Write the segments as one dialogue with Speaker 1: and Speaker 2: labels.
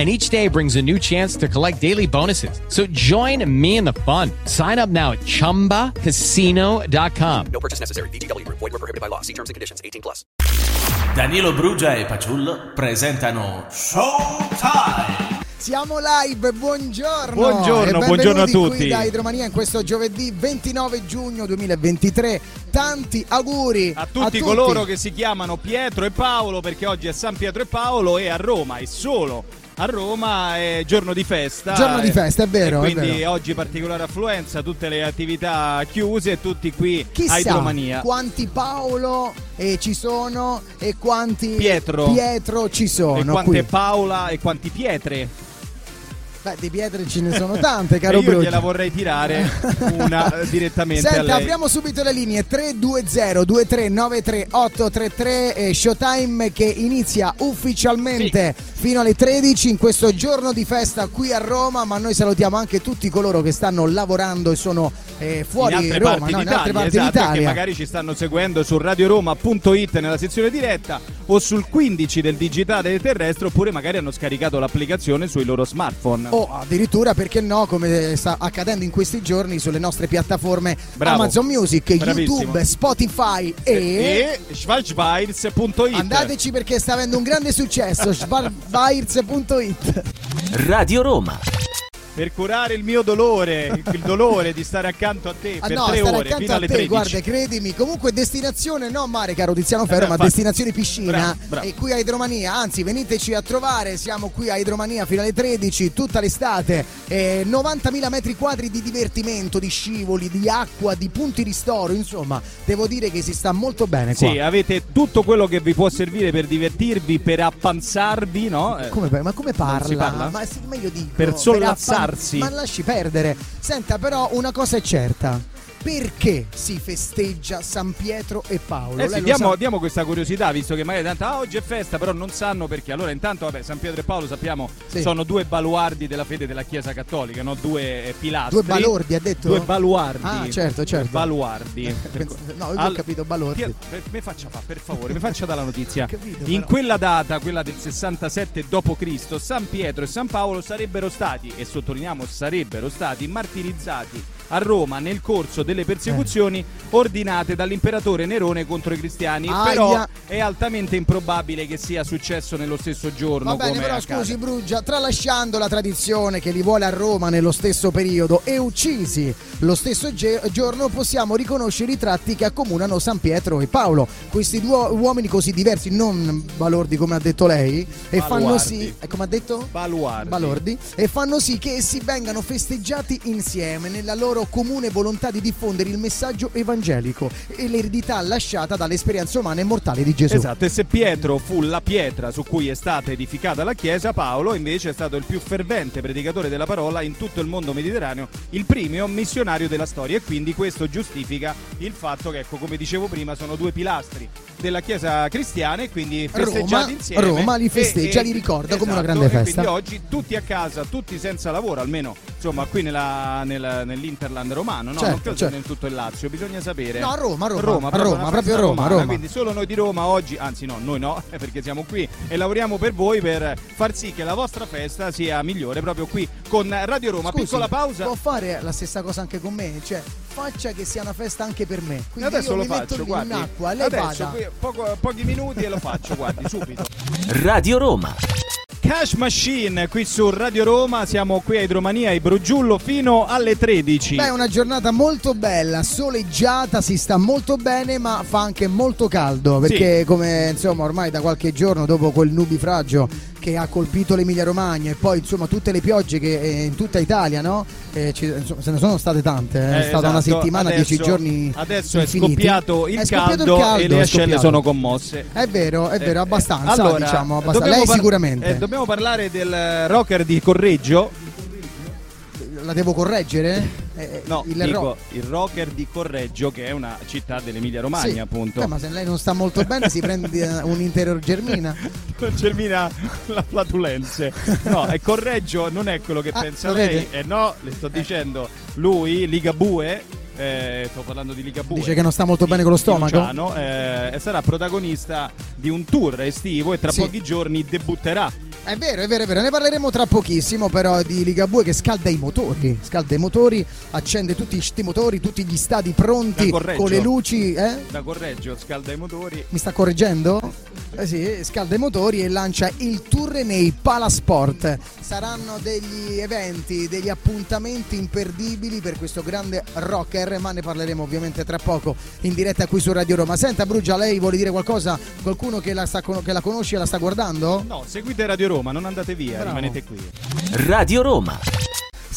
Speaker 1: and each day brings a new chance to collect daily bonuses. So join me in the fun. Sign up now at ChumbaCasino.com.
Speaker 2: No purchase necessary. BGW. Void were prohibited by law. See terms and conditions. 18 plus.
Speaker 3: Danilo Brugia e Paciullo presentano Showtime!
Speaker 4: Siamo live, buongiorno.
Speaker 5: Buongiorno,
Speaker 4: e
Speaker 5: buongiorno a tutti.
Speaker 4: qui da Idromania in questo giovedì 29 giugno 2023. Tanti auguri
Speaker 5: A tutti coloro che si chiamano Pietro e Paolo, perché oggi è San Pietro e Paolo e a Roma, e solo a Roma è giorno di festa.
Speaker 4: Giorno di festa, è vero,
Speaker 5: E
Speaker 4: è
Speaker 5: quindi
Speaker 4: vero.
Speaker 5: oggi particolare affluenza, tutte le attività chiuse e tutti qui a
Speaker 4: Chissà
Speaker 5: Idromania.
Speaker 4: quanti Paolo eh, ci sono e quanti
Speaker 5: Pietro.
Speaker 4: Pietro ci sono
Speaker 5: e quante
Speaker 4: qui.
Speaker 5: Paola e quanti Pietre.
Speaker 4: Beh, di pietre ce ne sono tante, caro
Speaker 5: io
Speaker 4: Brugia.
Speaker 5: gliela vorrei tirare una eh, direttamente
Speaker 4: Senta, apriamo subito le linee 320-2393-833 e Showtime che inizia ufficialmente fino alle 13 in questo giorno di festa qui a Roma, ma noi salutiamo anche tutti coloro che stanno lavorando e sono eh, fuori Roma, no? in altre parti
Speaker 5: esatto,
Speaker 4: d'Italia.
Speaker 5: che magari ci stanno seguendo su radioroma.it nella sezione diretta o sul 15 del digitale terrestre oppure magari hanno scaricato l'applicazione sui loro smartphone.
Speaker 4: O addirittura, perché no, come sta accadendo in questi giorni sulle nostre piattaforme
Speaker 5: Bravo.
Speaker 4: Amazon Music,
Speaker 5: Bravissimo.
Speaker 4: YouTube, Spotify e...
Speaker 5: e schwarzweiz.it
Speaker 4: Andateci perché sta avendo un grande successo, schwarzweiz.it.
Speaker 3: Radio Roma.
Speaker 5: Per curare il mio dolore, il dolore di stare accanto a te
Speaker 4: Ah
Speaker 5: per
Speaker 4: no,
Speaker 5: tre ore fino
Speaker 4: a
Speaker 5: alle
Speaker 4: te,
Speaker 5: 13.
Speaker 4: guarda, credimi. Comunque destinazione no mare, caro Tiziano Ferro,
Speaker 5: Eh,
Speaker 4: ma
Speaker 5: infatti.
Speaker 4: destinazione piscina.
Speaker 5: Bravo, bravo.
Speaker 4: E qui a Idromania, anzi, veniteci a trovare. Siamo qui a Idromania fino alle 13 tutta l'estate. Eh, 90.000 metri quadri di divertimento, di scivoli, di acqua, di punti ristoro. Insomma, devo dire che si sta molto bene qua.
Speaker 5: Sì, avete tutto quello che vi può servire per divertirvi, per appanzarvi, no? Eh,
Speaker 4: Come, ma come parla?
Speaker 5: parla?
Speaker 4: Ma meglio dico
Speaker 5: Per
Speaker 4: appan-
Speaker 5: sollazzarsi.
Speaker 4: Ma lasci perdere. Senta, però, una cosa è certa. Perché si festeggia San Pietro e Paolo?
Speaker 5: Eh sì, diamo, diamo questa curiosità, visto che magari tanto ah, oggi è festa, però non sanno perché. Allora, intanto, vabbè, San Pietro e Paolo sappiamo
Speaker 4: Sì.
Speaker 5: sono due baluardi della fede della Chiesa Cattolica, no? Due eh, pilastri.
Speaker 4: Due balordi, ha detto?
Speaker 5: Due baluardi.
Speaker 4: Ah, certo, certo.
Speaker 5: Due baluardi.
Speaker 4: No, io
Speaker 5: Al-
Speaker 4: ho capito balordi.
Speaker 5: Per- Mi faccia fa, per favore, mi faccia dare la notizia.
Speaker 4: capito,
Speaker 5: In
Speaker 4: però.
Speaker 5: quella data, quella del 67 d.C., San Pietro e San Paolo sarebbero stati, e sottolineiamo sarebbero stati, martirizzati a Roma nel corso delle persecuzioni ordinate dall'imperatore Nerone contro i cristiani.
Speaker 4: Aia.
Speaker 5: Però è altamente improbabile che sia successo nello stesso giorno.
Speaker 4: Va bene, però
Speaker 5: accade.
Speaker 4: scusi Brugia, tralasciando la tradizione che li vuole a Roma nello stesso periodo e uccisi lo stesso ge- giorno, possiamo riconoscere i tratti che accomunano San Pietro e Paolo. Questi due uomini così diversi, non balordi come ha detto lei, e fanno sì, eh, come ha detto?
Speaker 5: Baluardi.
Speaker 4: Balordi, e fanno sì che essi vengano festeggiati insieme nella loro comune volontà di diffondere il messaggio evangelico e l'eredità lasciata dall'esperienza umana e mortale di Gesù.
Speaker 5: Esatto, e se Pietro fu la pietra su cui è stata edificata la Chiesa, Paolo invece è stato il più fervente predicatore della parola in tutto il mondo mediterraneo, il primo missionario della storia e quindi questo giustifica il fatto che, ecco, come dicevo prima, sono due pilastri della Chiesa cristiana e quindi festeggiati
Speaker 4: Roma-
Speaker 5: insieme.
Speaker 4: Roma li
Speaker 5: E-
Speaker 4: festeggia,
Speaker 5: e-
Speaker 4: li ricorda come una
Speaker 5: esatto,
Speaker 4: grande
Speaker 5: e
Speaker 4: festa.
Speaker 5: quindi oggi tutti a casa, tutti senza lavoro, almeno insomma qui nella- nel- nell'Interland romano, no?
Speaker 4: Certo,
Speaker 5: non credo
Speaker 4: certo.
Speaker 5: in tutto il Lazio, bisogna sapere.
Speaker 4: No, a Roma, a Roma, a
Speaker 5: proprio
Speaker 4: Roma, proprio
Speaker 5: festa
Speaker 4: Roma, a
Speaker 5: romana,
Speaker 4: Roma.
Speaker 5: Quindi solo noi di Roma oggi, anzi no, noi no, perché siamo qui e lavoriamo per voi per far sì che la vostra festa sia migliore proprio qui con Radio Roma.
Speaker 4: Scusi,
Speaker 5: Piccola pausa.
Speaker 4: Può fare la stessa cosa anche con me? Cioè, faccia che sia una festa anche per me. Quindi
Speaker 5: Adesso
Speaker 4: io
Speaker 5: lo faccio, guardi.
Speaker 4: in acqua, lei
Speaker 5: Adesso
Speaker 4: vada.
Speaker 5: qui, poco- pochi minuti e lo faccio, guardi, subito.
Speaker 3: Radio Roma.
Speaker 5: Cash Machine qui su Radio Roma, siamo qui a Idromania e Brugiullo fino alle 13.
Speaker 4: Beh, è una giornata molto bella, soleggiata, si sta molto bene, ma fa anche molto caldo perché come insomma ormai da qualche giorno dopo quel nubifragio che ha colpito l'Emilia Romagna e poi insomma tutte le piogge che eh, in tutta Italia, no? Eh, ci- insomma, se ne sono state tante, eh, è
Speaker 5: Eh,
Speaker 4: stata una
Speaker 5: esatto.
Speaker 4: settimana,
Speaker 5: Adesso-
Speaker 4: dieci giorni.
Speaker 5: Adesso è scoppiato il,
Speaker 4: È scoppiato
Speaker 5: caldo,
Speaker 4: il caldo,
Speaker 5: e le ascelle sono commosse.
Speaker 4: È vero, è vero,
Speaker 5: Eh,
Speaker 4: abbastanza,
Speaker 5: allora,
Speaker 4: diciamo, abbastanza. Lei
Speaker 5: par-
Speaker 4: sicuramente.
Speaker 5: eh, dobbiamo parlare del rocker di Correggio.
Speaker 4: La devo correggere? Eh,
Speaker 5: No,
Speaker 4: il
Speaker 5: dico,
Speaker 4: ro-
Speaker 5: il rocker di Correggio, che è una città dell'Emilia Romagna,
Speaker 4: Sì.
Speaker 5: appunto.
Speaker 4: Eh, ma se lei non sta molto bene si prende eh, un intero germina.
Speaker 5: Germina la flatulenze. No, e Correggio non è quello che
Speaker 4: Ah,
Speaker 5: pensa lei.
Speaker 4: vede?
Speaker 5: Eh no, le sto dicendo, lui, Ligabue, eh, sto parlando di Ligabue.
Speaker 4: Dice che non sta molto bene con lo stomaco?
Speaker 5: Luciano, eh, sarà protagonista di un tour estivo e tra
Speaker 4: Sì.
Speaker 5: pochi giorni debutterà.
Speaker 4: È vero, è vero, è vero. Ne parleremo tra pochissimo, però, di Ligabue che scalda i motori. Scalda i motori, accende tutti questi motori, tutti gli stadi pronti con le luci. Eh?
Speaker 5: Da Correggio scalda i motori.
Speaker 4: Mi sta correggendo? Eh sì, scalda i motori e lancia il tour nei Palasport. Saranno degli eventi, degli appuntamenti imperdibili per questo grande rocker, ma ne parleremo ovviamente tra poco in diretta qui su Radio Roma. Senta Brugia, lei vuole dire qualcosa? Qualcuno che la, sta, che la conosce e la sta guardando?
Speaker 5: No, seguite Radio Roma, non andate via,
Speaker 4: Bravo.
Speaker 5: rimanete qui.
Speaker 3: Radio Roma.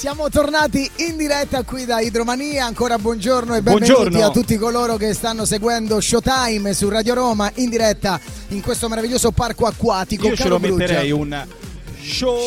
Speaker 4: Siamo tornati in diretta qui da Idromania, ancora buongiorno e benvenuti
Speaker 5: Buongiorno.
Speaker 4: a tutti coloro che stanno seguendo Showtime su Radio Roma in diretta in questo meraviglioso parco acquatico.
Speaker 5: Io ce lo
Speaker 4: Brugia.
Speaker 5: metterei un show.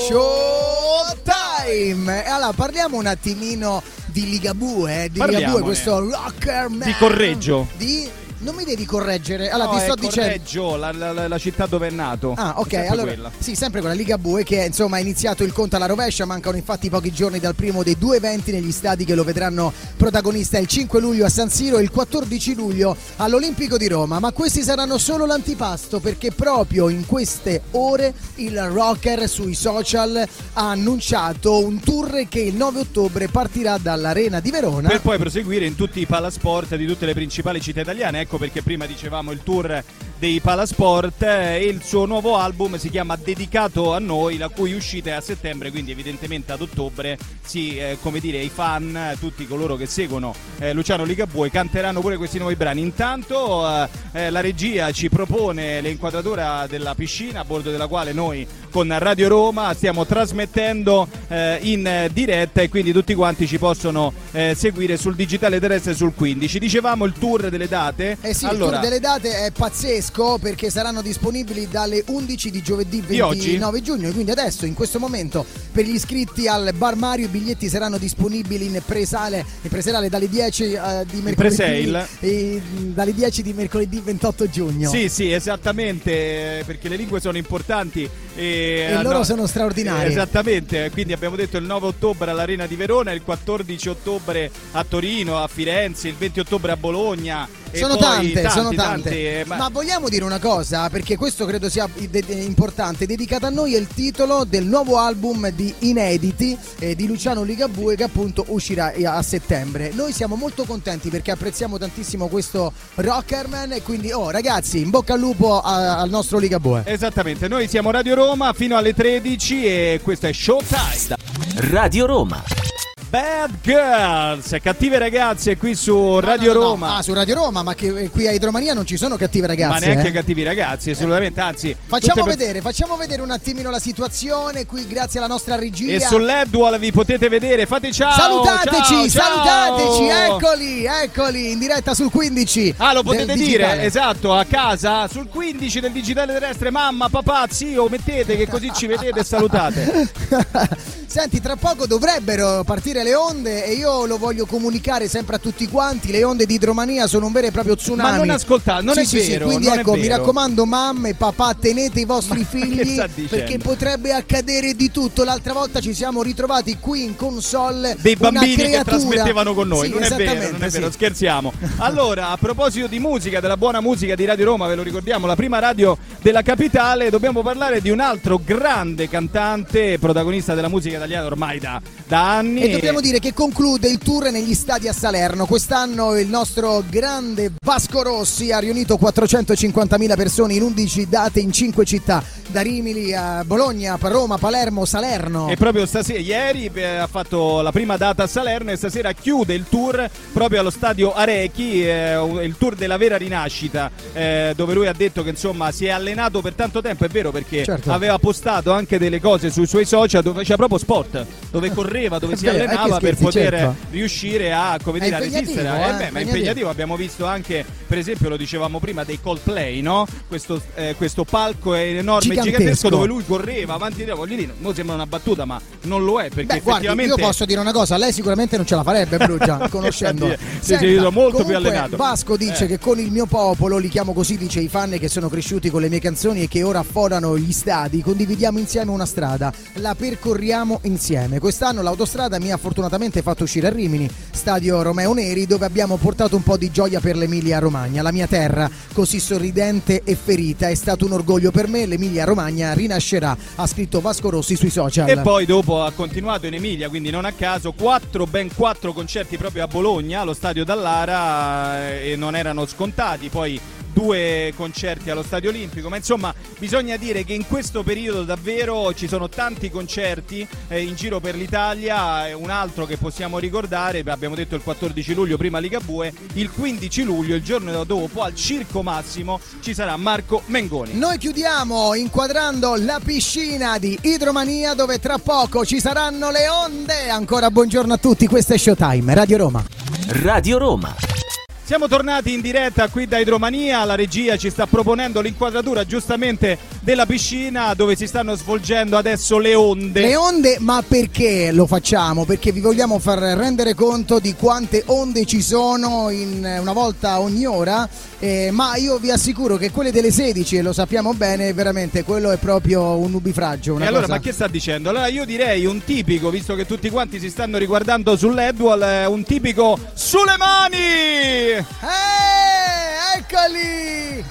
Speaker 4: Showtime! E allora parliamo un attimino di Ligabue, eh, di Ligabue, questo rocker man.
Speaker 5: Di Correggio.
Speaker 4: Di... Non mi devi correggere, allora
Speaker 5: No,
Speaker 4: ti sto
Speaker 5: è
Speaker 4: dicendo...
Speaker 5: La, la- la- città dove è nato.
Speaker 4: Ah, ok,
Speaker 5: sempre
Speaker 4: allora
Speaker 5: quella.
Speaker 4: sì, sempre quella Liga Bue che insomma ha iniziato il conto alla rovescia, mancano infatti pochi giorni dal primo dei due eventi negli stadi che lo vedranno protagonista il 5 luglio a San Siro e il 14 luglio all'Olimpico di Roma, ma questi saranno solo l'antipasto perché proprio in queste ore il rocker sui social ha annunciato un tour che il 9 ottobre partirà dall'Arena di Verona.
Speaker 5: Per poi proseguire in tutti i palasport di tutte le principali città italiane. Ecco perché prima dicevamo il tour dei palasport eh, e il suo nuovo album si chiama Dedicato a noi, la cui uscita è a settembre, quindi evidentemente ad ottobre sì, eh, come dire, i fan, eh, tutti coloro che seguono eh, Luciano Ligabue canteranno pure questi nuovi brani. Intanto eh, eh, la regia ci propone l'inquadratura della piscina a bordo della quale noi con Radio Roma stiamo trasmettendo eh, in eh, diretta e quindi tutti quanti ci possono eh, seguire sul digitale terrestre sul 15. Dicevamo il tour delle date.
Speaker 4: Eh sì,
Speaker 5: allora,
Speaker 4: il tour delle date è pazzesco perché saranno disponibili dalle 11 di giovedì
Speaker 5: Di oggi?
Speaker 4: 29 giugno. Quindi adesso, in questo momento, per gli iscritti al Bar Mario, i biglietti saranno disponibili in presale, in preserale dalle 10 eh, di mercoledì. e, dalle 10 di mercoledì 28 giugno.
Speaker 5: Sì, sì, esattamente, eh, perché le lingue sono importanti e,
Speaker 4: E loro sono straordinari.
Speaker 5: Esattamente, quindi abbiamo detto il 9 ottobre all'Arena di Verona, il 14 ottobre a Torino, a Firenze, il 20 ottobre a Bologna.
Speaker 4: Sono
Speaker 5: poi
Speaker 4: tante,
Speaker 5: tanti,
Speaker 4: sono tante.
Speaker 5: tanti, eh,
Speaker 4: ma...
Speaker 5: ma-
Speaker 4: vogliamo dire una cosa, perché questo credo sia de- de- importante. Dedicato a noi è il titolo del nuovo album di Inediti eh, di Luciano Ligabue che appunto uscirà eh, a settembre. Noi siamo molto contenti perché apprezziamo tantissimo questo Rockerman e quindi, oh ragazzi, in bocca al lupo a- al nostro Ligabue.
Speaker 5: Esattamente, noi siamo Radio Roma fino alle 13 e questo è Showtime.
Speaker 3: Radio Roma.
Speaker 5: Bad Girls, cattive ragazze qui su Radio
Speaker 4: No, no, no.
Speaker 5: Roma.
Speaker 4: Ah, su Radio Roma, ma che eh, qui a Idromania non ci sono cattive ragazze.
Speaker 5: ma neanche
Speaker 4: eh.
Speaker 5: cattivi ragazzi, assolutamente, anzi.
Speaker 4: Facciamo
Speaker 5: per-
Speaker 4: vedere, facciamo vedere un attimino la situazione qui grazie alla nostra regia.
Speaker 5: E sull'Edwall vi potete vedere, fate ciao!
Speaker 4: Salutateci,
Speaker 5: ciao, ciao!
Speaker 4: salutateci, eccoli, eccoli, in diretta sul 15.
Speaker 5: Ah, lo potete dire, esatto, a casa, sul 15 del digitale terrestre, mamma, papà, zio, mettete che così ci vedete e salutate.
Speaker 4: Senti, tra poco dovrebbero partire le onde e io lo voglio comunicare sempre a tutti quanti. Le onde di idromania sono un vero e proprio tsunami.
Speaker 5: Ma non ascoltate, non
Speaker 4: Sì,
Speaker 5: è
Speaker 4: sì, sì,
Speaker 5: vero,
Speaker 4: quindi
Speaker 5: non è
Speaker 4: ecco, mi raccomando, mamma e papà, tenete i vostri
Speaker 5: Ma che
Speaker 4: figli perché potrebbe accadere di tutto. L'altra volta ci siamo ritrovati qui in console
Speaker 5: Dei
Speaker 4: una
Speaker 5: bambini che
Speaker 4: creatura.
Speaker 5: trasmettevano con noi,
Speaker 4: Sì,
Speaker 5: non è vero, non è vero,
Speaker 4: sì.
Speaker 5: scherziamo. Allora, a proposito di musica, della buona musica di Radio Roma, ve lo ricordiamo, la prima radio della capitale, dobbiamo parlare di un altro grande cantante, protagonista della musica italiana ormai da, da anni.
Speaker 4: E dobbiamo dire che conclude il tour negli stadi a Salerno. Quest'anno il nostro grande Vasco Rossi ha riunito 450.000 persone in 11 date in 5 città, da Rimini a Bologna, a Roma, Palermo, Salerno.
Speaker 5: E proprio stasera, ieri eh, ha fatto la prima data a Salerno e stasera chiude il tour proprio allo stadio Arechi, eh, il tour della vera rinascita, eh, dove lui ha detto che insomma si è allenato per tanto tempo, è vero perché
Speaker 4: Certo.
Speaker 5: aveva postato anche delle cose sui suoi social dove faceva proprio sport, dove correva, dove si
Speaker 4: vero, eh,
Speaker 5: allenava
Speaker 4: che
Speaker 5: per
Speaker 4: scherzi,
Speaker 5: poter
Speaker 4: certo.
Speaker 5: riuscire a, come dire, a resistere.
Speaker 4: eh,
Speaker 5: Eh beh, ma è
Speaker 4: impegnativo.
Speaker 5: abbiamo visto anche, per esempio, lo dicevamo prima, dei Coldplay, no? Questo, eh, questo palco è enorme,
Speaker 4: Gigantesco.
Speaker 5: gigantesco, dove lui correva avanti e dietro. Voglio dire, mo sembra una battuta, ma non lo è perché
Speaker 4: Beh, guardi,
Speaker 5: effettivamente
Speaker 4: io posso dire una cosa, lei sicuramente non ce la farebbe, Brugia, conoscendo.
Speaker 5: Sì, sì, molto più
Speaker 4: comunque,
Speaker 5: allenato.
Speaker 4: Vasco dice
Speaker 5: Eh.
Speaker 4: che con il mio popolo, li chiamo così, dice i fan che sono cresciuti con le mie canzoni e che ora afforano gli stadi, condividiamo insieme una strada, la percorriamo insieme. Quest'anno l'autostrada mi ha fortunatamente fatto uscire a Rimini, stadio Romeo Neri, dove abbiamo portato un po' di gioia per l'Emilia Romagna, la mia terra, così sorridente e ferita. È stato un orgoglio per me, l'Emilia Romagna rinascerà, ha scritto Vasco Rossi sui social.
Speaker 5: E poi dopo ha continuato in Emilia, quindi non a caso, quattro, ben quattro concerti proprio a Bologna, allo stadio Dallara, eh, e non erano scontati. Poi due concerti allo Stadio Olimpico, ma insomma bisogna dire che in questo periodo davvero ci sono tanti concerti eh, in giro per l'Italia, un altro che possiamo ricordare, abbiamo detto il 14 luglio prima Ligabue, il 15 luglio, il giorno dopo, al Circo Massimo ci sarà Marco Mengoni.
Speaker 4: Noi chiudiamo inquadrando la piscina di Idromania dove tra poco ci saranno le onde. Ancora buongiorno a tutti, questo è Showtime, Radio Roma.
Speaker 3: Radio Roma.
Speaker 5: Siamo tornati in diretta qui da Idromania, la regia ci sta proponendo l'inquadratura giustamente della piscina dove si stanno svolgendo adesso le onde.
Speaker 4: Le onde, ma perché lo facciamo? Perché vi vogliamo far rendere conto di quante onde ci sono in una volta ogni ora, eh, ma io vi assicuro che quelle delle 16, e lo sappiamo bene, veramente quello è proprio un nubifragio. Una
Speaker 5: e allora,
Speaker 4: cosa-
Speaker 5: ma che sta dicendo? Allora io direi un tipico, visto che tutti quanti si stanno riguardando sull'Edwall, eh, un tipico sulle mani!
Speaker 4: Eh, eccoli!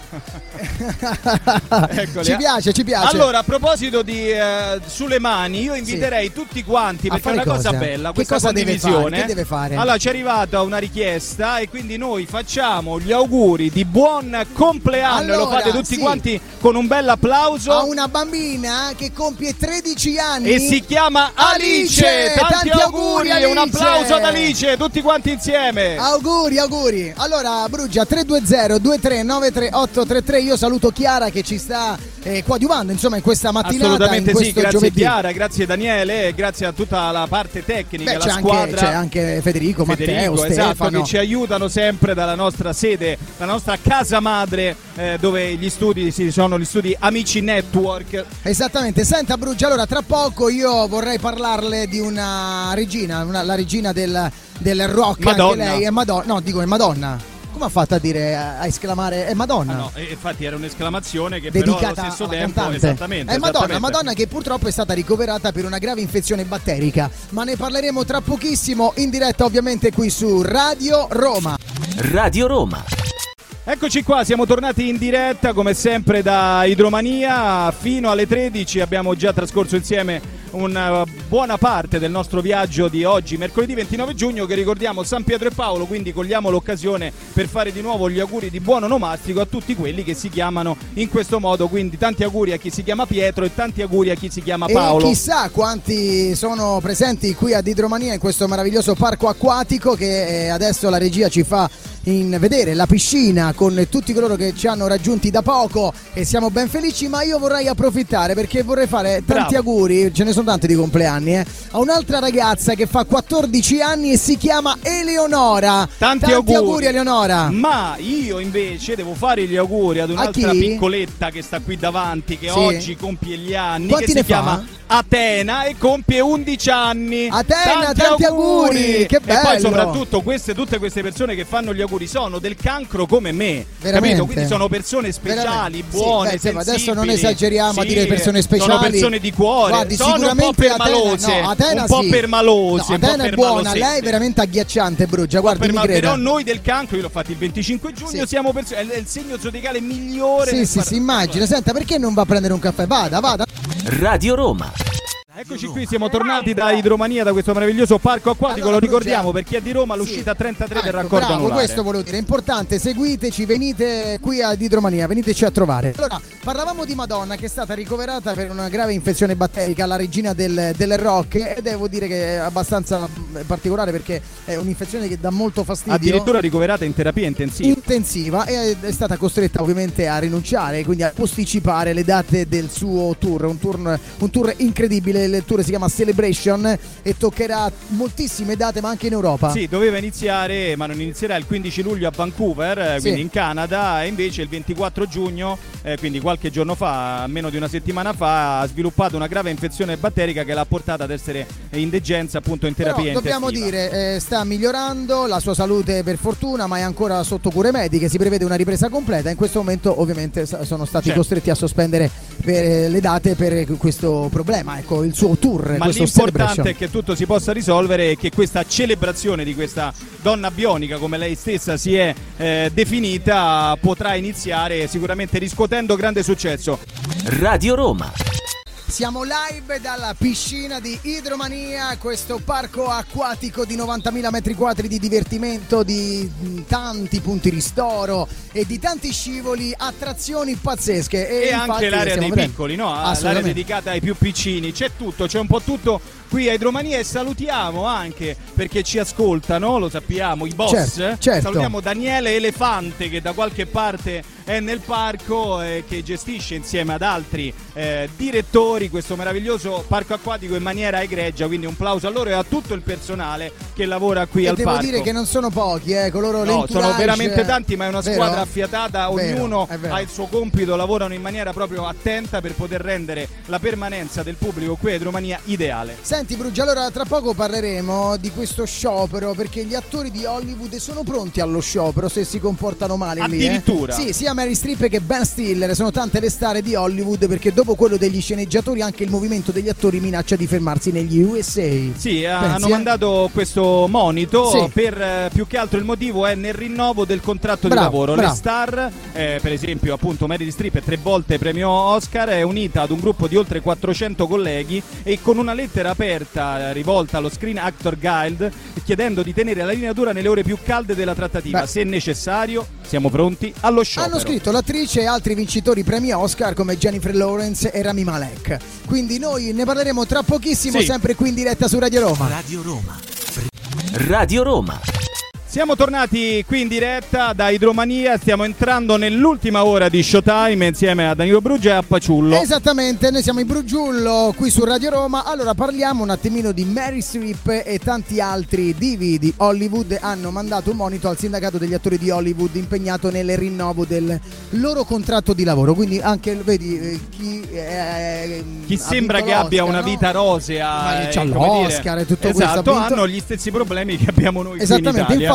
Speaker 5: Eccoli,
Speaker 4: ci
Speaker 5: eh.
Speaker 4: piace, ci piace.
Speaker 5: Allora, a proposito di eh, sulle mani, io inviterei tutti quanti, perché è
Speaker 4: fare
Speaker 5: una cosa
Speaker 4: cosa?
Speaker 5: bella,
Speaker 4: Che
Speaker 5: questa
Speaker 4: cosa deve
Speaker 5: condivisione.
Speaker 4: Che deve fare?
Speaker 5: Allora, ci è arrivata una richiesta e quindi noi facciamo gli auguri di buon compleanno e lo
Speaker 4: Allora,
Speaker 5: fate tutti
Speaker 4: sì.
Speaker 5: quanti con un bel applauso.
Speaker 4: a una bambina che compie 13 anni
Speaker 5: E si chiama Alice!
Speaker 4: Alice!
Speaker 5: Tanti,
Speaker 4: Tanti auguri,
Speaker 5: auguri! Un
Speaker 4: Alice!
Speaker 5: applauso ad Alice, tutti quanti insieme!
Speaker 4: Auguri, auguri. Allora, Brugia 320 2393833. Io saluto Chiara che ci sta eh, coadiuvando, insomma, in questa mattinata
Speaker 5: Assolutamente sì, grazie
Speaker 4: giovedì.
Speaker 5: Chiara, grazie Daniele, grazie a tutta la parte tecnica,
Speaker 4: Beh,
Speaker 5: la
Speaker 4: c'è anche,
Speaker 5: squadra.
Speaker 4: c'è anche Federico,
Speaker 5: Federico,
Speaker 4: Matteo,
Speaker 5: esatto,
Speaker 4: Stefano.
Speaker 5: che ci aiutano sempre dalla nostra sede, la nostra casa madre, eh, dove gli studi si sono gli studi Amici Network.
Speaker 4: Esattamente, senta Brugia, allora tra poco io vorrei parlarle di una regina, una- la regina del, del rock,
Speaker 5: Madonna.
Speaker 4: anche lei è Madonna, no dico è Madonna. Come ha fatto a dire, a esclamare è Madonna?
Speaker 5: Ah, no, e infatti era un'esclamazione che però allo
Speaker 4: dedicata
Speaker 5: stesso
Speaker 4: alla
Speaker 5: tempo
Speaker 4: cantante.
Speaker 5: esattamente,
Speaker 4: È Madonna,
Speaker 5: esattamente.
Speaker 4: Madonna che purtroppo è stata ricoverata per una grave infezione batterica, ma ne parleremo tra pochissimo in diretta ovviamente qui su Radio Roma.
Speaker 3: Radio Roma.
Speaker 5: Eccoci qua, siamo tornati in diretta come sempre da Idromania fino alle 13, abbiamo già trascorso insieme una buona parte del nostro viaggio di oggi, mercoledì 29 giugno, che ricordiamo San Pietro e Paolo, quindi cogliamo l'occasione per fare di nuovo gli auguri di buon onomastico a tutti quelli che si chiamano in questo modo, quindi tanti auguri a chi si chiama Pietro e tanti auguri a chi si chiama Paolo.
Speaker 4: E chissà quanti sono presenti qui ad Idromania in questo meraviglioso parco acquatico che eh, adesso la regia ci fa in vedere la piscina con tutti coloro che ci hanno raggiunti da poco e siamo ben felici ma io vorrei approfittare perché vorrei fare tanti
Speaker 5: Bravo.
Speaker 4: auguri ce ne sono tanti di compleanni eh, a un'altra ragazza che fa 14 anni e si chiama Eleonora
Speaker 5: Tanti, auguri.
Speaker 4: Eleonora
Speaker 5: Ma io invece devo fare gli auguri ad un'altra piccoletta che sta qui davanti, che
Speaker 4: Sì.
Speaker 5: oggi compie gli anni,
Speaker 4: Quanti
Speaker 5: che
Speaker 4: ne
Speaker 5: si
Speaker 4: fa?
Speaker 5: chiama Atena e compie 11 anni.
Speaker 4: Atena, tanti auguri, che
Speaker 5: E poi
Speaker 4: bello.
Speaker 5: soprattutto queste, tutte queste persone che fanno gli auguri sono del cancro come me.
Speaker 4: Veramente?
Speaker 5: Capito? Quindi sono persone speciali,
Speaker 4: Veramente.
Speaker 5: buone,
Speaker 4: Sì, beh, adesso non esageriamo a
Speaker 5: Sì,
Speaker 4: dire persone speciali.
Speaker 5: Sono persone di cuore.
Speaker 4: Guardi,
Speaker 5: sono un po'
Speaker 4: sicuramente Atena-
Speaker 5: permalose.
Speaker 4: no, Atena
Speaker 5: un po'
Speaker 4: sì.
Speaker 5: permalose.
Speaker 4: No, Atena è buona, lei è veramente agghiacciante, Brugia. Guardi,
Speaker 5: Per
Speaker 4: mi creda.
Speaker 5: però noi del cancro, io l'ho fatto il 25 giugno,
Speaker 4: Sì.
Speaker 5: siamo perso- è il segno zodiacale migliore.
Speaker 4: Sì, sì, si immagina. Senta, perché non va a prendere un caffè? Vada, vada.
Speaker 3: Radio Roma.
Speaker 5: Eccoci qui, siamo tornati da Idromania, da questo meraviglioso parco acquatico.
Speaker 4: Allora,
Speaker 5: Lo ricordiamo per chi è di Roma,
Speaker 4: Sì.
Speaker 5: l'uscita 33 del
Speaker 4: Ecco,
Speaker 5: raccordo
Speaker 4: bravo,
Speaker 5: anulare.
Speaker 4: questo volevo dire, è importante, seguiteci, venite qui ad Idromania, veniteci a trovare. Allora, parlavamo di Madonna che è stata ricoverata per una grave infezione batterica, la regina del, del rock, e devo dire che è abbastanza particolare perché è un'infezione che dà molto fastidio.
Speaker 5: Addirittura ricoverata in terapia intensiva.
Speaker 4: intensiva e è stata costretta ovviamente a rinunciare, quindi a posticipare le date del suo tour, un tour, un tour incredibile, il tour si chiama Celebration e toccherà moltissime date ma anche in Europa.
Speaker 5: Sì, doveva iniziare, ma non inizierà il 15 luglio a Vancouver, eh,
Speaker 4: Sì.
Speaker 5: quindi in Canada, e invece il 24 giugno, eh, quindi qualche giorno fa, meno di una settimana fa, ha sviluppato una grave infezione batterica che l'ha portata ad essere in degenza appunto in
Speaker 4: Però
Speaker 5: terapia
Speaker 4: dobbiamo
Speaker 5: intensiva.
Speaker 4: dire, eh, sta migliorando la sua salute per fortuna, ma è ancora sotto cure mediche, si prevede una ripresa completa. In questo momento ovviamente sono stati
Speaker 5: Certo.
Speaker 4: costretti a sospendere eh, le date per questo problema, ecco, il suo tour,
Speaker 5: Ma l'importante è che tutto si possa risolvere e che questa celebrazione di questa donna bionica, come lei stessa si è eh, definita, potrà iniziare sicuramente riscuotendo grande successo.
Speaker 3: Radio Roma.
Speaker 4: Siamo live dalla piscina di Idromania, questo parco acquatico di 90.000 metri quadri di divertimento, di tanti punti ristoro e di tanti scivoli, attrazioni pazzesche. E,
Speaker 5: E anche l'area dei
Speaker 4: vedendo.
Speaker 5: piccoli, no? Ah, L'area dedicata ai più piccini, c'è tutto, c'è un po' tutto qui a Idromania e salutiamo anche perché ci ascoltano, lo sappiamo, i boss.
Speaker 4: Certo, certo.
Speaker 5: Salutiamo Daniele Elefante che da qualche parte è nel parco e che gestisce insieme ad altri eh, direttori questo meraviglioso parco acquatico in maniera egregia, quindi un plauso a loro e a tutto il personale che lavora qui
Speaker 4: E
Speaker 5: al
Speaker 4: devo
Speaker 5: parco.
Speaker 4: dire che non sono pochi, eh, coloro
Speaker 5: No, sono veramente tanti, ma è una
Speaker 4: Vero?
Speaker 5: squadra affiatata,
Speaker 4: Vero,
Speaker 5: ognuno ha il suo compito, lavorano in maniera proprio attenta per poter rendere la permanenza del pubblico qui a Idromania ideale.
Speaker 4: Senti Brugia, allora tra poco parleremo di questo sciopero perché gli attori di Hollywood sono pronti allo sciopero se si comportano male lì. eh.
Speaker 5: Addirittura?
Speaker 4: Sì, sia Mary Streep che Ben Stiller sono tante le star di Hollywood perché dopo quello degli sceneggiatori anche il movimento degli attori minaccia di fermarsi negli USA.
Speaker 5: Sì, eh,
Speaker 4: Pensi,
Speaker 5: hanno
Speaker 4: eh?
Speaker 5: mandato questo monito
Speaker 4: Sì.
Speaker 5: per eh, più che altro il motivo è nel rinnovo del contratto
Speaker 4: Bravo,
Speaker 5: di lavoro.
Speaker 4: bravo.
Speaker 5: Le star, eh, per esempio appunto Mary Streep, tre volte premio Oscar, è unita ad un gruppo di oltre 400 colleghi e con una lettera aperta eh, rivolta allo Screen Actor Guild chiedendo di tenere la linea dura nelle ore più calde della trattativa.
Speaker 4: Beh.
Speaker 5: Se necessario, siamo pronti allo sciopero.
Speaker 4: Hanno scritto l'attrice e altri vincitori premi Oscar come Jennifer Lawrence e Rami Malek. Quindi noi ne parleremo tra pochissimo,
Speaker 5: Sì.
Speaker 4: sempre qui in diretta su Radio Roma.
Speaker 3: Radio Roma. Radio Roma.
Speaker 5: Siamo tornati qui in diretta da Idromania, stiamo entrando nell'ultima ora di Showtime insieme a Danilo Brugge e a Paciullo.
Speaker 4: Esattamente, noi siamo in Brugiullo qui su Radio Roma. Allora parliamo un attimino di Mary Streep e tanti altri divi di Hollywood hanno mandato un monito al sindacato degli attori di Hollywood impegnato nel rinnovo del loro contratto di lavoro. Quindi anche vedi eh, chi, eh,
Speaker 5: Chi sembra che abbia una
Speaker 4: no?
Speaker 5: vita rosea,
Speaker 4: Ma
Speaker 5: eh,
Speaker 4: c'ha
Speaker 5: dire,
Speaker 4: l'Oscar e tutto questo,
Speaker 5: esatto,
Speaker 4: ha vinto-
Speaker 5: hanno gli stessi problemi che abbiamo noi qui in
Speaker 4: Esattamente,
Speaker 5: Italia.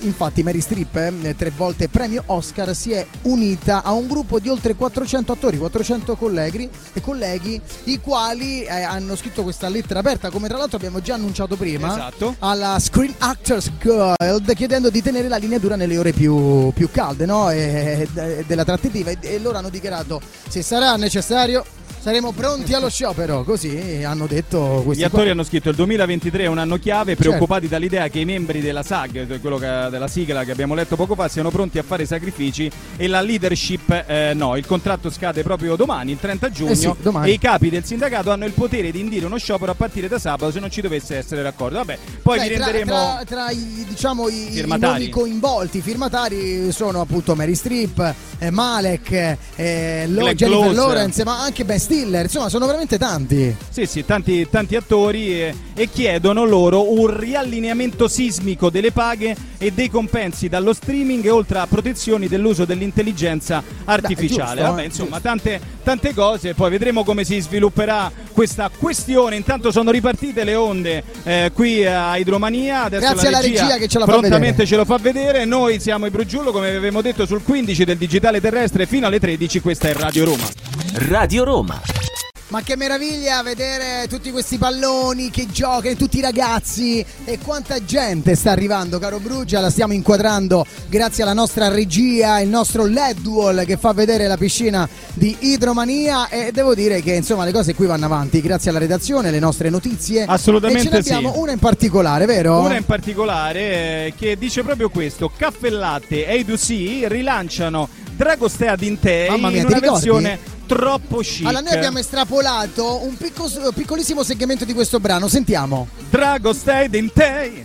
Speaker 4: Infatti Mary Streep, eh, tre volte premio Oscar, si è unita a un gruppo di oltre 400 attori, 400 colleghi, e colleghi i quali eh, hanno scritto questa lettera aperta, come tra l'altro abbiamo già annunciato prima,
Speaker 5: Esatto.
Speaker 4: alla Screen Actors Guild, chiedendo di tenere la linea dura nelle ore più, più calde no? E- de- della trattativa e, e loro hanno dichiarato se sarà necessario saremo pronti allo sciopero, così hanno detto
Speaker 5: Gli
Speaker 4: questi
Speaker 5: attori
Speaker 4: qua.
Speaker 5: hanno scritto il 2023 è un anno chiave,
Speaker 4: Certo.
Speaker 5: preoccupati dall'idea che i membri della SAG, quello che- della sigla che abbiamo letto poco fa, siano pronti a fare sacrifici e la leadership eh, no. Il contratto scade proprio domani, il 30 giugno,
Speaker 4: Eh sì,
Speaker 5: e i capi del sindacato hanno il potere di indire uno sciopero a partire da sabato se non ci dovesse essere raccordo. Vabbè, poi
Speaker 4: Beh,
Speaker 5: vi
Speaker 4: tra-
Speaker 5: renderemo...
Speaker 4: tra, tra i, diciamo, i, i
Speaker 5: Firmatari.
Speaker 4: nomi coinvolti, i firmatari sono appunto Mary Streep, eh, Malek, eh, Lo-
Speaker 5: Glenn
Speaker 4: Jennifer
Speaker 5: Close.
Speaker 4: Lawrence, ma anche Ben Stiller. Insomma, sono veramente tanti.
Speaker 5: Sì, sì, tanti, tanti attori eh, e chiedono loro un riallineamento sismico delle paghe e dei compensi dallo streaming, oltre a protezioni dell'uso dell'intelligenza artificiale.
Speaker 4: giusto,
Speaker 5: Vabbè,
Speaker 4: eh,
Speaker 5: insomma, tante, tante cose. Poi vedremo come si svilupperà questa questione. Intanto sono ripartite le onde eh, qui a Idromania. Adesso
Speaker 4: Grazie
Speaker 5: la
Speaker 4: alla regia che ce la fa
Speaker 5: prontamente
Speaker 4: vedere.
Speaker 5: ce lo fa vedere. Noi siamo i Brugiullo, come avevamo detto, sul 15 del digitale terrestre fino alle 13. Questa è Radio Roma.
Speaker 3: Radio Roma.
Speaker 4: Ma che meraviglia vedere tutti questi palloni che giocano, tutti i ragazzi e quanta gente sta arrivando, caro Brugia, la stiamo inquadrando grazie alla nostra regia, il nostro LED wall che fa vedere la piscina di Idromania e devo dire che insomma le cose qui vanno avanti grazie alla redazione, le nostre notizie.
Speaker 5: Assolutamente
Speaker 4: e ce ne abbiamo
Speaker 5: sì.
Speaker 4: una in particolare, vero?
Speaker 5: Una in particolare eh, che dice proprio questo: Caffè Latte e A2C rilanciano Dragostea Dintei in una
Speaker 4: ricordi?
Speaker 5: versione troppo chic.
Speaker 4: Allora noi abbiamo estrapolato un picco- piccolissimo segmento di questo brano, sentiamo.
Speaker 5: Dragostea Dintei.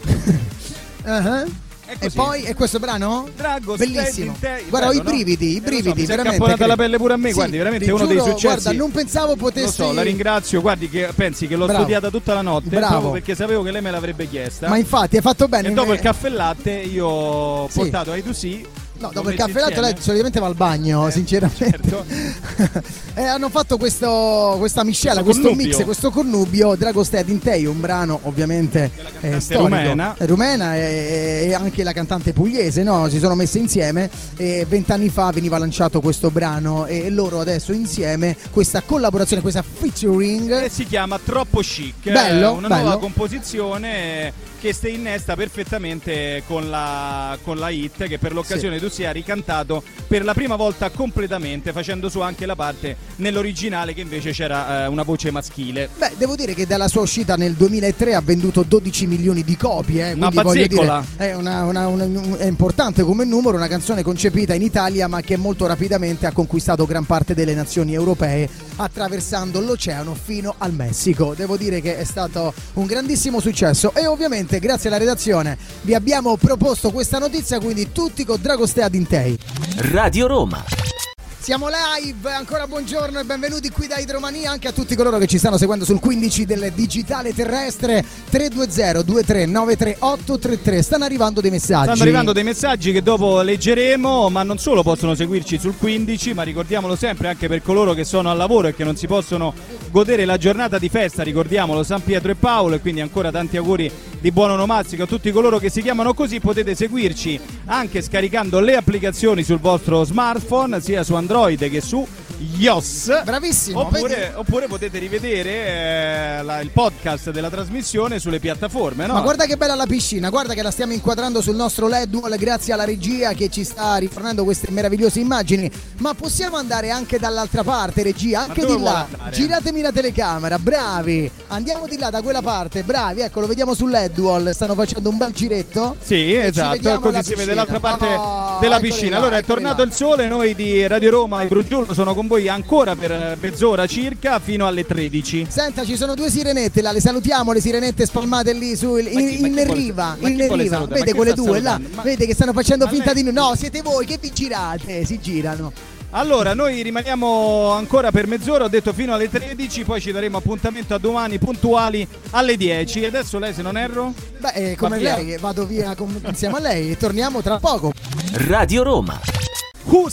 Speaker 4: Uh-huh.
Speaker 5: È
Speaker 4: E
Speaker 5: così.
Speaker 4: poi è questo brano?
Speaker 5: Dragostea
Speaker 4: Bellissimo.
Speaker 5: Dintei.
Speaker 4: Guarda, ho
Speaker 5: Bello,
Speaker 4: i
Speaker 5: no?
Speaker 4: brividi, i
Speaker 5: Eh, lo so,
Speaker 4: brividi,
Speaker 5: mi è
Speaker 4: veramente.
Speaker 5: la pelle pure a me,
Speaker 4: Sì,
Speaker 5: guardi, veramente è uno dei
Speaker 4: giuro,
Speaker 5: successi.
Speaker 4: Guarda, non pensavo
Speaker 5: Lo
Speaker 4: potessi
Speaker 5: so, la ringrazio. Guardi che pensi che l'ho
Speaker 4: Bravo.
Speaker 5: studiata tutta la notte
Speaker 4: Bravo.
Speaker 5: perché sapevo che lei me l'avrebbe chiesta.
Speaker 4: Ma infatti hai fatto bene.
Speaker 5: e dopo il
Speaker 4: Eh,
Speaker 5: caffè latte io ho
Speaker 4: Sì.
Speaker 5: portato ai Dusi.
Speaker 4: No, dopo il caffè latte lei solitamente va al bagno,
Speaker 5: Eh,
Speaker 4: sinceramente.
Speaker 5: certo.
Speaker 4: e hanno fatto questo, questa miscela,
Speaker 5: Questo
Speaker 4: questo mix, questo connubio Dragostea Dintei, un brano ovviamente eh, storico.
Speaker 5: rumena.
Speaker 4: Eh, rumena e, e anche la cantante pugliese, no? Si sono messe insieme e vent'anni fa veniva lanciato questo brano e loro adesso insieme questa collaborazione, questa featuring
Speaker 5: E si chiama Troppo Chic.
Speaker 4: Bello,
Speaker 5: Una
Speaker 4: bello.
Speaker 5: nuova composizione che si innesta perfettamente con la, con la hit che per l'occasione tu si ha ricantato per la prima volta completamente facendo su anche la parte nell'originale che invece c'era eh, una voce maschile.
Speaker 4: Beh, devo dire che dalla sua uscita nel 2003 ha venduto 12 milioni di copie, eh,
Speaker 5: Una
Speaker 4: voglio dire, è, una- una- una- è importante come numero, una canzone concepita in Italia ma che molto rapidamente ha conquistato gran parte delle nazioni europee attraversando l'oceano fino al Messico. Devo dire che è stato un grandissimo successo e ovviamente grazie alla redazione vi abbiamo proposto questa notizia, quindi tutti con Dragostea Dintei.
Speaker 3: Radio Roma.
Speaker 4: Siamo live, ancora buongiorno e benvenuti qui da Idromania anche a tutti coloro che ci stanno seguendo sul 15 del digitale terrestre 320 2393 833. Stanno arrivando dei messaggi.
Speaker 5: Stanno arrivando dei messaggi che dopo leggeremo, ma non solo possono seguirci sul 15, ma ricordiamolo sempre anche per coloro che sono al lavoro e che non si possono godere la giornata di festa, ricordiamolo San Pietro e Paolo e quindi ancora tanti auguri di buon onomastico a tutti coloro che si chiamano così, potete seguirci anche scaricando le applicazioni sul vostro smartphone, sia su Android che su iOS.
Speaker 4: Bravissimo,
Speaker 5: Oppure, oppure potete rivedere eh, la- il podcast della trasmissione sulle piattaforme, no?
Speaker 4: Ma guarda che bella la piscina, guarda che la stiamo inquadrando sul nostro LED wall grazie alla regia che ci sta rifornendo queste meravigliose immagini. Ma possiamo andare anche dall'altra parte, regia, anche di là.
Speaker 5: andare?
Speaker 4: Giratemi la telecamera, bravi. Andiamo di là da quella parte, bravi. Ecco, lo vediamo sul LED wall, stanno facendo un bel giretto.
Speaker 5: Sì, esatto, così si vede l'altra parte
Speaker 4: Oh,
Speaker 5: della piscina.
Speaker 4: là,
Speaker 5: allora è tornato
Speaker 4: là.
Speaker 5: il sole, noi di Radio Roma e Brugiullo sono con voi ancora per mezz'ora circa fino alle 13.
Speaker 4: Senta, ci sono due sirenette là, le salutiamo, le sirenette spalmate lì su il-
Speaker 5: Ma chi-
Speaker 4: in, in
Speaker 5: chi vuole-
Speaker 4: riva,
Speaker 5: chi
Speaker 4: in
Speaker 5: vuole
Speaker 4: riva. Vede quelle due là?
Speaker 5: Ma-
Speaker 4: vede che stanno facendo
Speaker 5: Ma
Speaker 4: finta
Speaker 5: lei-
Speaker 4: di no. No, siete voi che vi girate, si girano.
Speaker 5: Allora, noi rimaniamo ancora per mezz'ora, ho detto fino alle 13, poi ci daremo appuntamento a domani puntuali alle 10. E adesso lei, se non erro,
Speaker 4: Beh, eh, come lei, vado via com- insieme a lei e torniamo tra poco.
Speaker 3: Radio Roma.
Speaker 5: Who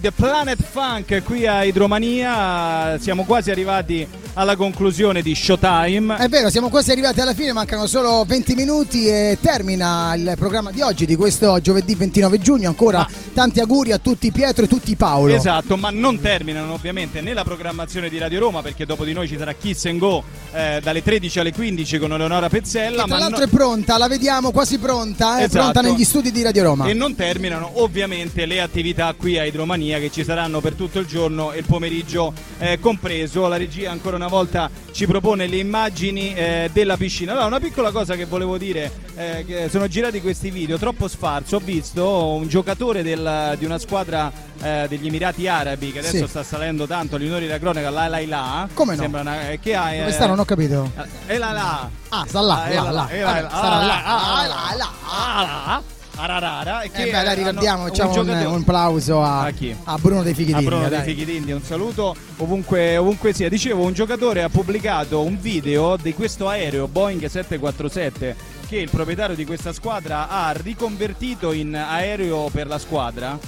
Speaker 5: the Planet Funk qui a Idromania. Siamo quasi arrivati alla conclusione di Showtime.
Speaker 4: È vero, siamo quasi arrivati alla fine, mancano solo 20 minuti e termina il programma di oggi, di questo giovedì 29 giugno. Ancora
Speaker 5: Ma-
Speaker 4: tanti auguri a tutti Pietro e tutti Paolo.
Speaker 5: Esatto, ma non terminano ovviamente né la programmazione di Radio Roma perché dopo di noi ci sarà Kiss and Go eh, dalle 13 alle 15 con Eleonora Pezzella.
Speaker 4: Che tra l'altro
Speaker 5: no-
Speaker 4: è pronta, la vediamo quasi pronta, è
Speaker 5: Esatto.
Speaker 4: pronta negli studi di Radio Roma.
Speaker 5: E non terminano ovviamente le attività qui a Idromania che ci saranno per tutto il giorno e il pomeriggio eh, compreso. La regia ancora una volta ci propone le immagini eh, della piscina. Allora, una piccola cosa che volevo dire, eh, che sono girati questi video troppo sfarzo. Ho visto un giocatore del- di una squadra eh, degli Emirati Arabi che adesso
Speaker 4: Sì.
Speaker 5: sta salendo tanto agli onori della cronaca, la la la.
Speaker 4: Come no?
Speaker 5: Sembra una, eh, che ha,
Speaker 4: Dove
Speaker 5: eh,
Speaker 4: sta? Non ho capito.
Speaker 5: eh, la la.
Speaker 4: Ah, sta là,
Speaker 5: Ah, la, la, la,
Speaker 4: sarà
Speaker 5: ah,
Speaker 4: là.
Speaker 5: ah,
Speaker 4: Ah,
Speaker 5: ah,
Speaker 4: là, là.
Speaker 5: ah, là, ararara, e
Speaker 4: Eh
Speaker 5: che
Speaker 4: beh, dai, ricordiamo, facciamo un, un applauso a,
Speaker 5: A
Speaker 4: a Bruno dei Fighi
Speaker 5: a Bruno dei. Fichi un saluto ovunque, ovunque sia. Dicevo, un giocatore ha pubblicato un video di questo aereo Boeing 747 che il proprietario di questa squadra ha riconvertito in aereo per la squadra.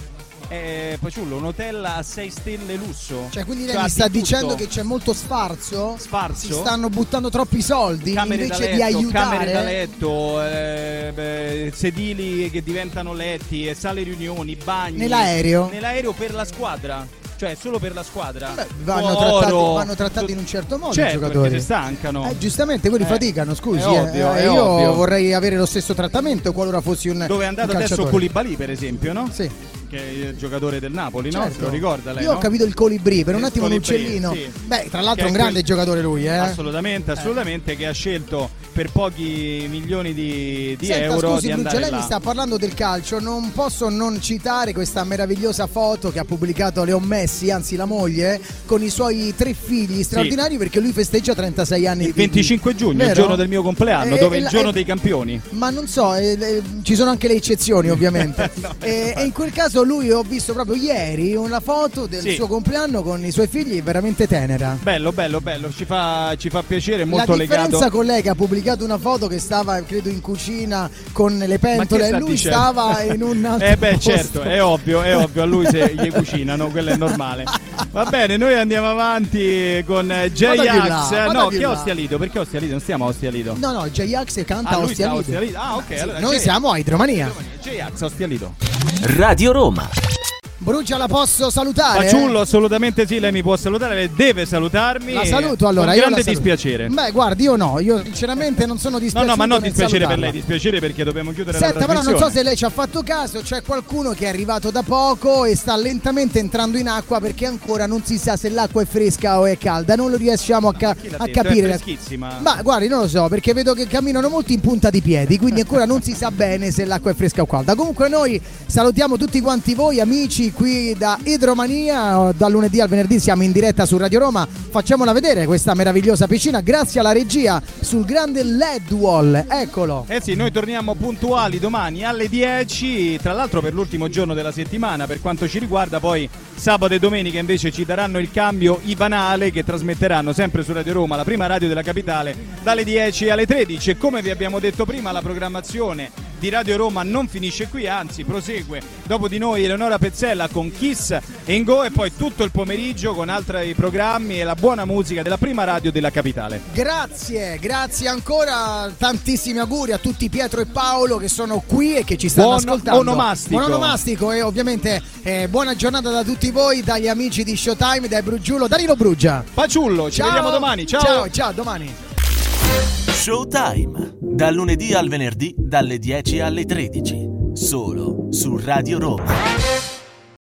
Speaker 5: Eh, Paciullo, un hotel a 6 stelle lusso.
Speaker 4: Cioè, quindi lei
Speaker 5: Cioè,
Speaker 4: mi
Speaker 5: di
Speaker 4: sta
Speaker 5: tutto.
Speaker 4: dicendo che c'è molto sfarzo?
Speaker 5: Sfarzo?
Speaker 4: Si stanno buttando troppi soldi
Speaker 5: camere
Speaker 4: invece
Speaker 5: letto,
Speaker 4: di aiutare.
Speaker 5: camere da letto, eh, beh, sedili che diventano letti, sale riunioni, bagni.
Speaker 4: Nell'aereo?
Speaker 5: Nell'aereo per la squadra. Cioè, solo per la squadra.
Speaker 4: Vanno
Speaker 5: Oro,
Speaker 4: trattati, vanno trattati in un certo modo
Speaker 5: Certo,
Speaker 4: i
Speaker 5: perché
Speaker 4: giocatori.
Speaker 5: si stancano.
Speaker 4: Eh, giustamente, quelli
Speaker 5: Eh,
Speaker 4: faticano, scusi.
Speaker 5: è
Speaker 4: eh.
Speaker 5: ovvio,
Speaker 4: Eh, io
Speaker 5: ovvio.
Speaker 4: vorrei avere lo stesso trattamento qualora fossi un
Speaker 5: Dove è andato adesso. Koulibaly, per esempio, no?
Speaker 4: Sì.
Speaker 5: Che è il giocatore del Napoli, no?
Speaker 4: Certo.
Speaker 5: Se lo ricorda lei,
Speaker 4: Io ho
Speaker 5: no?
Speaker 4: capito il colibrì, per un
Speaker 5: Il
Speaker 4: attimo un
Speaker 5: Colibrì,
Speaker 4: uccellino.
Speaker 5: sì.
Speaker 4: Beh, tra l'altro è un grande
Speaker 5: quel-
Speaker 4: giocatore lui, eh.
Speaker 5: Assolutamente, assolutamente, che ha scelto per pochi milioni di, di
Speaker 4: Senta,
Speaker 5: euro
Speaker 4: scusi
Speaker 5: di
Speaker 4: Brugia,
Speaker 5: andare
Speaker 4: lei
Speaker 5: là.
Speaker 4: mi sta parlando del calcio, non posso non citare questa meravigliosa foto che ha pubblicato Leo Messi, anzi la moglie, con i suoi tre figli straordinari perché lui festeggia 36 anni
Speaker 5: Il
Speaker 4: di
Speaker 5: 25 giugno, il
Speaker 4: Vero?
Speaker 5: giorno del mio compleanno,
Speaker 4: Eh,
Speaker 5: dove è
Speaker 4: eh,
Speaker 5: il giorno
Speaker 4: eh,
Speaker 5: dei campioni.
Speaker 4: Ma non so, eh, eh, ci sono anche le eccezioni ovviamente. e, e in quel caso lui ho visto proprio ieri una foto del
Speaker 5: Sì.
Speaker 4: suo compleanno con i suoi figli veramente tenera.
Speaker 5: Bello, bello, bello, ci fa, ci fa piacere, è
Speaker 4: La
Speaker 5: molto
Speaker 4: differenza
Speaker 5: legato.
Speaker 4: con lei che ha pubblicato una foto che stava credo in cucina con le pentole e lui
Speaker 5: dicendo?
Speaker 4: stava in un altro
Speaker 5: Eh beh
Speaker 4: posto.
Speaker 5: certo, è ovvio, è ovvio, a lui se gli cucinano, quello è normale. Va bene, noi andiamo avanti con J-Ax. No, che. Ostia Lido? Perché Ostia Lido? Non stiamo a Ostia Lido.
Speaker 4: No, no, J-Ax canta
Speaker 5: Ah,
Speaker 4: Ostia Lido.
Speaker 5: Ah, ok, allora
Speaker 4: Noi siamo a Idromania.
Speaker 5: J-Ax, Ostia Lido.
Speaker 3: Radio Roma.
Speaker 4: Brugia la posso salutare?
Speaker 5: Faciullo, assolutamente sì, lei mi può salutare, lei deve salutarmi.
Speaker 4: La saluto allora.
Speaker 5: Con grande dispiacere.
Speaker 4: Beh, guardi, io no, io sinceramente non sono
Speaker 5: No,
Speaker 4: dispiaciuto.
Speaker 5: no, ma non dispiacere per
Speaker 4: salutarla.
Speaker 5: lei, dispiacere perché dobbiamo chiudere
Speaker 4: Senta,
Speaker 5: la
Speaker 4: però non
Speaker 5: trasmissione.
Speaker 4: so se lei ci ha fatto caso, c'è qualcuno che è arrivato da poco e sta lentamente entrando in acqua perché ancora non si sa se l'acqua è fresca o è calda, non lo riusciamo a, ca- a capire.
Speaker 5: È freschissima.
Speaker 4: Ma guardi, non lo so, perché vedo che camminano molto in punta di piedi, quindi ancora non si sa bene se l'acqua è fresca o calda. Comunque noi salutiamo tutti quanti voi amici qui da Idromania, dal lunedì al venerdì siamo in diretta su Radio Roma, facciamola vedere questa meravigliosa piscina. Grazie alla regia sul grande LED wall, eccolo.
Speaker 5: Eh sì, noi torniamo puntuali domani alle 10, tra l'altro per l'ultimo giorno della settimana per quanto ci riguarda, poi sabato e domenica invece ci daranno il cambio Ivanale che trasmetteranno sempre su Radio Roma, la prima radio della capitale, dalle 10 alle 13 e come vi abbiamo detto prima la programmazione di Radio Roma non finisce qui, anzi prosegue dopo di noi Eleonora Pezzella con Kiss e Ingo e poi tutto il pomeriggio con altri programmi e la buona musica della prima radio della capitale.
Speaker 4: Grazie, grazie ancora, tantissimi auguri a tutti Pietro e Paolo che sono qui e che ci stanno
Speaker 5: Buon
Speaker 4: ascoltando.
Speaker 5: onomastico.
Speaker 4: Buon onomastico e ovviamente eh, buona giornata da tutti voi, dagli amici di Showtime, dai Brugiulo, Danilo Brugia.
Speaker 5: Paciullo, ci
Speaker 4: Ciao.
Speaker 5: vediamo domani, ciao!
Speaker 4: Ciao, ciao, domani.
Speaker 3: Showtime. Dal lunedì al venerdì dalle 10 alle 13. Solo su Radio Roma.